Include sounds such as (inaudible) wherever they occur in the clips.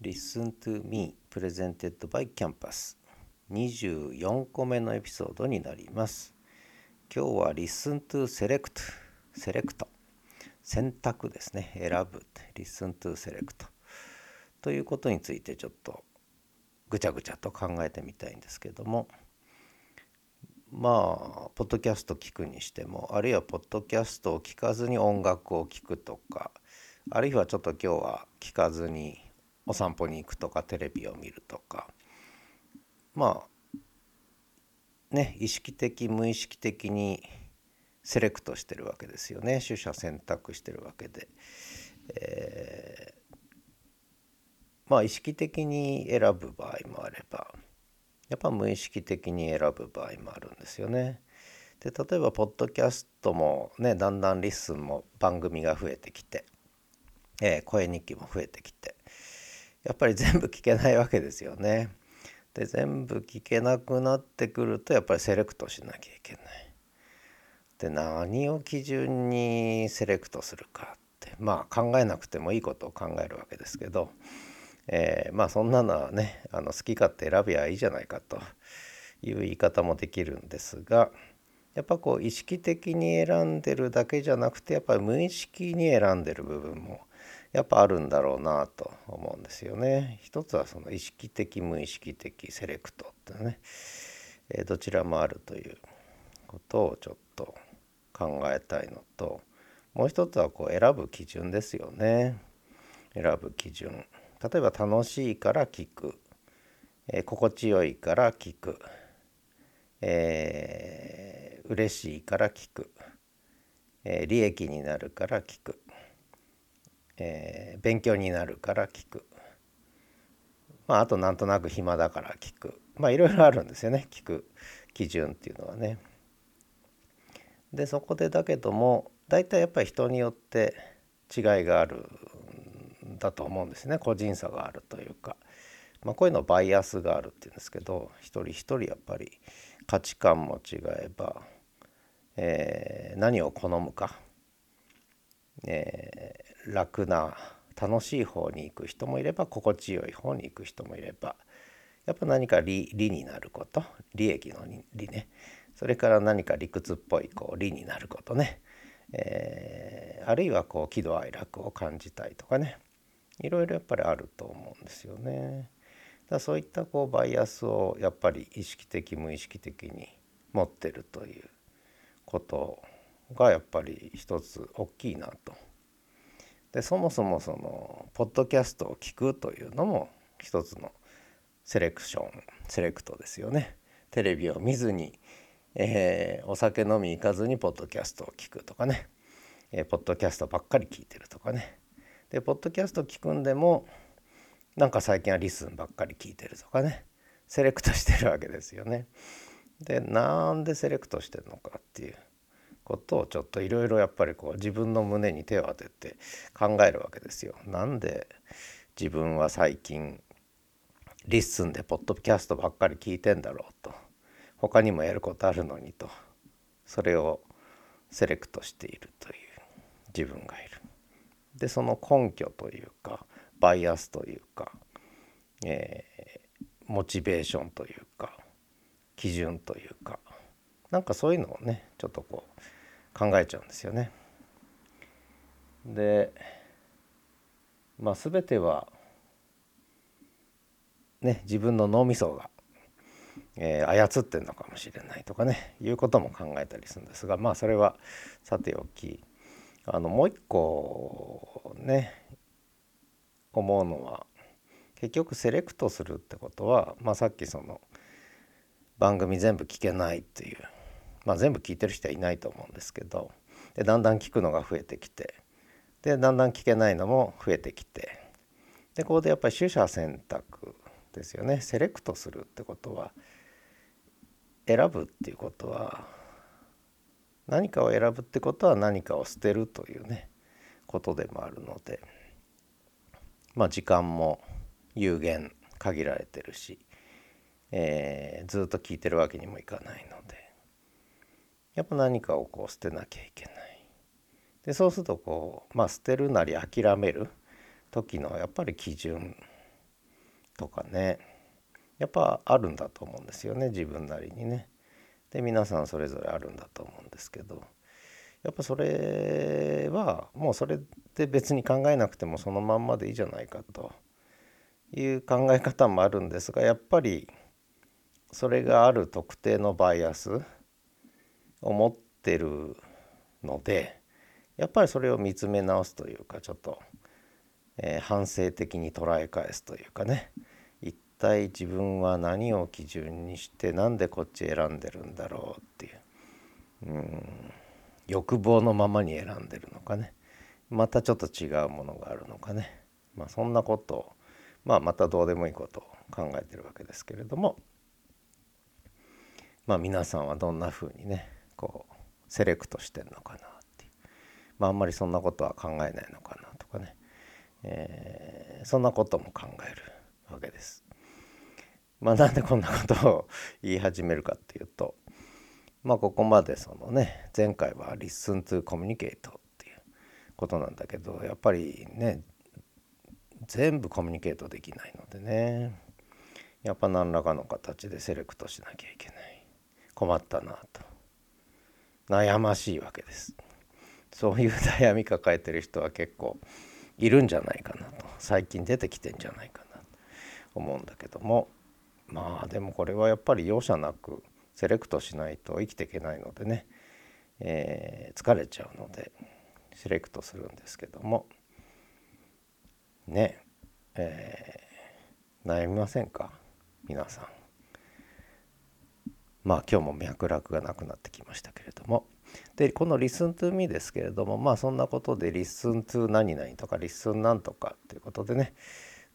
Listen to Me Presented by Campus 24個目のエピソードになります。今日は Listen to Select Select 選択ですね。選ぶ。Listen to Select ということについてちょっとぐちゃぐちゃと考えてみたいんですけども。まあポッドキャスト聞くにしてもあるいはポッドキャストを聞かずに音楽を聴くとかあるいはちょっと今日は聞かずにお散歩に行くとかテレビを見るとか。まあね意識的無意識的にセレクトしてるわけですよね。取捨選択してるわけで、えー、まあ意識的に選ぶ場合もあればやっぱ無意識的に選ぶ場合もあるんですよね。で例えばポッドキャストもねだんだん LISTEN も番組が増えてきて、えー、声日記も増えてきてやっぱり全部聞けないわけですよね。で全部聞けなくなってくるとやっぱりセレクトしなきゃいけない。で何を基準にセレクトするかってまあ考えなくてもいいことを考えるわけですけど、えー、まあそんなのはねあの好き勝手選びゃいいじゃないかという言い方もできるんですがやっぱこう意識的に選んでるだけじゃなくてやっぱり無意識に選んでる部分もやっぱあるんだろうなと思うんですよね。一つはその意識的無意識的セレクトってね、え、どちらもあるということをちょっと考えたいのともう一つはこう選ぶ基準ですよね。選ぶ基準。例えば楽しいから聞く、えー、心地よいから聞く、えー、嬉しいから聞く、えー、利益になるから聞くえー、勉強になるから聞く、まあ、あとなんとなく暇だから聞く。まあいろいろあるんですよね。聞く基準っていうのはね。でそこでだけども大体やっぱり人によって違いがあるんだと思うんですね。個人差があるというか、まあ、こういうのバイアスがあるっていうんですけど一人一人やっぱり価値観も違えば、えー、何を好むか。えー、楽な楽しい方に行く人もいれば心地よい方に行く人もいればやっぱ何か利利になること利益の利ねそれから何か理屈っぽいこう利になることね、えー、あるいはこう喜怒哀楽を感じたいとかねいろいろやっぱりあると思うんですよね。だそういったこうバイアスをやっぱり意識的無意識的に持ってるということがやっぱり一つ大きいなと。でそもそもそのポッドキャストを聞くというのも一つのセレクションセレクトですよね。テレビを見ずに、えー、お酒飲み行かずにポッドキャストを聞くとかね、えー、ポッドキャストばっかり聞いてるとかね。でポッドキャスト聞くんでもなんか最近は LISTEN ばっかり聞いてるとかねセレクトしてるわけですよね。でなんでセレクトしてるのかっていうことをちょっといろいろやっぱりこう自分の胸に手を当てて考えるわけですよ。なんで自分は最近 LISTEN でポッドキャストばっかり聞いてんだろうと他にもやることあるのにとそれをセレクトしているという自分がいる。でその根拠というかバイアスというか、えー、モチベーションというか基準というかなんかそういうのをねちょっとこう考えちゃうんですよね。でまあ全てはね自分の脳みそが、えー、操ってんのかもしれないとかねいうことも考えたりするんですがまあそれはさておきあのもう一個ね思うのは結局セレクトするってことは、まあ、さっきその番組全部聞けないっていうまあ、全部聞いてる人はいないと思うんですけどでだんだん聞くのが増えてきてでだんだん聞けないのも増えてきてでここでやっぱり取捨選択ですよね。セレクトするってことは選ぶっていうことは何かを選ぶってことは何かを捨てるというねことでもあるのでまあ時間も有限限られてるし、えー、ずっと聞いてるわけにもいかないので。やっぱ何かをこう捨てなきゃいけない。でそうするとこうまあ捨てるなり諦める時のやっぱり基準とかねやっぱあるんだと思うんですよね自分なりにね。で皆さんそれぞれあるんだと思うんですけどやっぱそれはもうそれで別に考えなくてもそのまんまでいいじゃないかという考え方もあるんですがやっぱりそれがある特定のバイアスを持ってるのでやっぱりそれを見つめ直すというかちょっと、えー、反省的に捉え返すというかね。一体自分は何を基準にしてなんでこっち選んでるんだろうっていううん欲望のままに選んでるのかね。またちょっと違うものがあるのかね。まあそんなことをまあまたどうでもいいことを考えてるわけですけれども。まあ皆さんはどんなふうにねこうセレクトしてんのかなっていう。まああんまりそんなことは考えないのかなとかね、えー、そんなことも考えるわけです。まあなんでこんなことを言い始めるかっていうとまあここまでそのね前回は「Listen to Communicate」っていうことなんだけどやっぱりね全部コミュニケートできないのでね。やっぱ何らかの形でセレクトしなきゃいけない。困ったなと。悩ましいわけです。そういう悩み抱えてる人は結構いるんじゃないかなと。最近出てきてんじゃないかなと思うんだけども。まあでもこれはやっぱり容赦なくセレクトしないと生きていけないのでね、えー、疲れちゃうのでセレクトするんですけども。ね。えー、悩みませんか？皆さん。まあ今日も脈絡がなくなってきましたけれども。でこの「Listen to me」ですけれどもまあそんなことで「Listen to 何々」とか「Listen なんとか」っていうことでね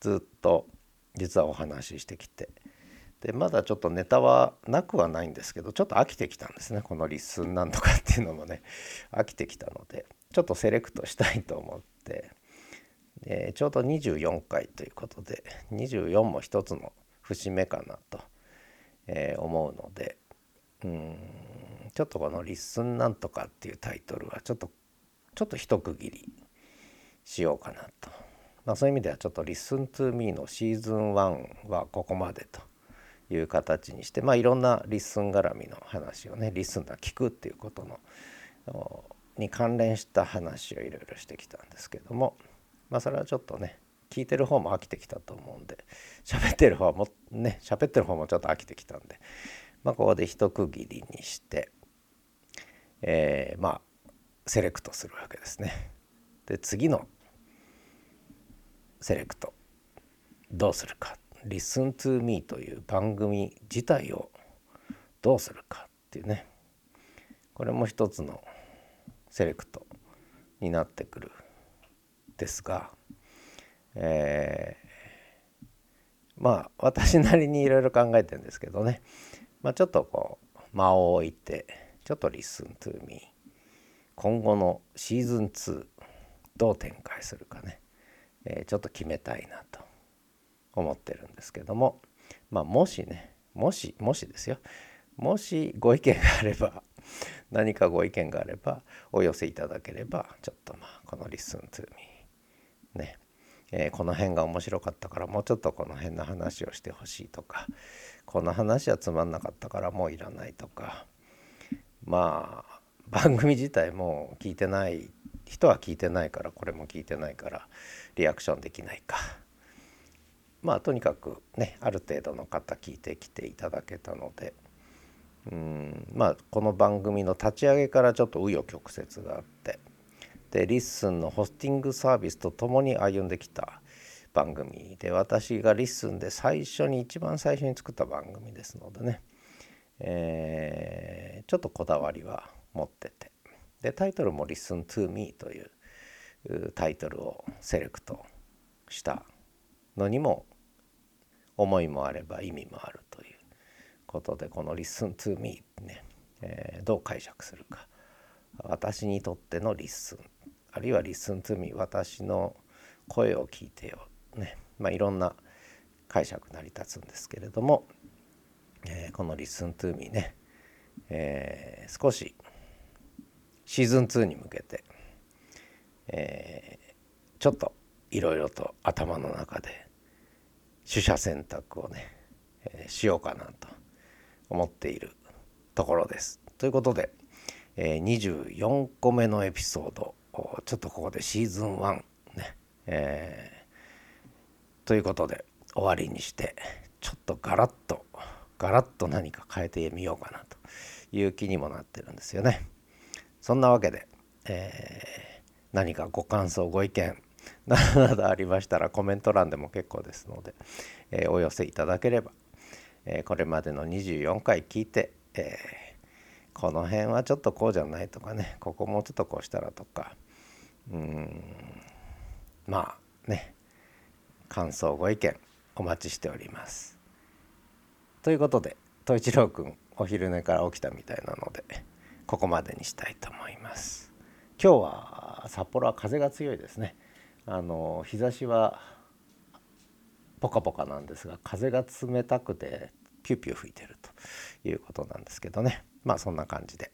ずっと実はお話ししてきて。でまだちょっとネタはなくはないんですけどちょっと飽きてきたんですねこの「Listen なんとか」っていうのもね。飽きてきたのでちょっとセレクトしたいと思って、えー、ちょうど24回ということで24も一つの節目かなと、えー、思うので。うんちょっとこの「Listen なんとか」っていうタイトルはちょっとちょっと一区切りしようかなと。まあ、そういう意味ではちょっと「Listen to Me」のシーズン1はここまでという形にしてまあいろんな LISTEN 絡みの話をね LISTEN が聞くっていうことのに関連した話をいろいろしてきたんですけどもまあそれはちょっとね聞いてる方も飽きてきたと思うんで喋ってる方もね喋ってる方もちょっと飽きてきたんでまあ、ここで一区切りにして、えー、まあセレクトするわけですね。で次のセレクトどうするか「Listen to Me」という番組自体をどうするかっていうね。これも一つのセレクトになってくるですが、えー、まあ私なりにいろいろ考えてるんですけどね。まあ、ちょっとこう間を置いてちょっとリスントゥーミー今後のシーズン2どう展開するかね、えー、ちょっと決めたいなと思ってるんですけども。まあもしねもしもしですよ。もしご意見があれば (laughs) 何かご意見があればお寄せいただければちょっとまあこの「リスントゥーミーねえー、この辺が面白かったからもうちょっとこの辺の話をしてほしいとかこの話はつまんなかったからもういらないとか。まあ番組自体も聞いてない人は聞いてないからこれも聞いてないからリアクションできないか。まあとにかくねある程度の方聞いてきていただけたので。うんまあこの番組の立ち上げからちょっと紆余曲折があって。で LISTEN のホスティングサービスとともに歩んできた番組で私が LISTEN で最初に一番最初に作った番組ですのでね、えー、ちょっとこだわりは持ってて。でタイトルも「Listen to Me」というタイトルをセレクトしたのにも思いもあれば意味もあるということでこの「Listen to Me ね」えー、どう解釈するか。私にとっての LISTEN。あるいは「Listen to me」私の声を聞いてよ、ね。まあ、いろんな解釈成り立つんですけれども、えー、この「Listen to me ね」えー、少しシーズン2に向けて、えー、ちょっといろいろと頭の中で取捨選択をね、えー、しようかなと思っているところです。ということで、え、24個目のエピソード。ちょっとここでシーズン1ね、えー、ということで終わりにしてちょっとガラッとガラッと何か変えてみようかなという気にもなってるんですよね。そんなわけで、えー、何かご感想ご意見 (laughs) などありましたらコメント欄でも結構ですので、えー、お寄せいただければ、え、これまでの24回聞いて、えこの辺はちょっとこうじゃないとかねここもうちょっとこうしたらとかうんまあね感想ご意見お待ちしております。ということで統一郎くんお昼寝から起きたみたいなのでここまでにしたいと思います。今日は札幌は風が強いですね。あの日差しはポカポカなんですが風が冷たくてピューピュー吹いてるということなんですけどねまあそんな感じで、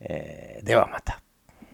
えー、ではまた。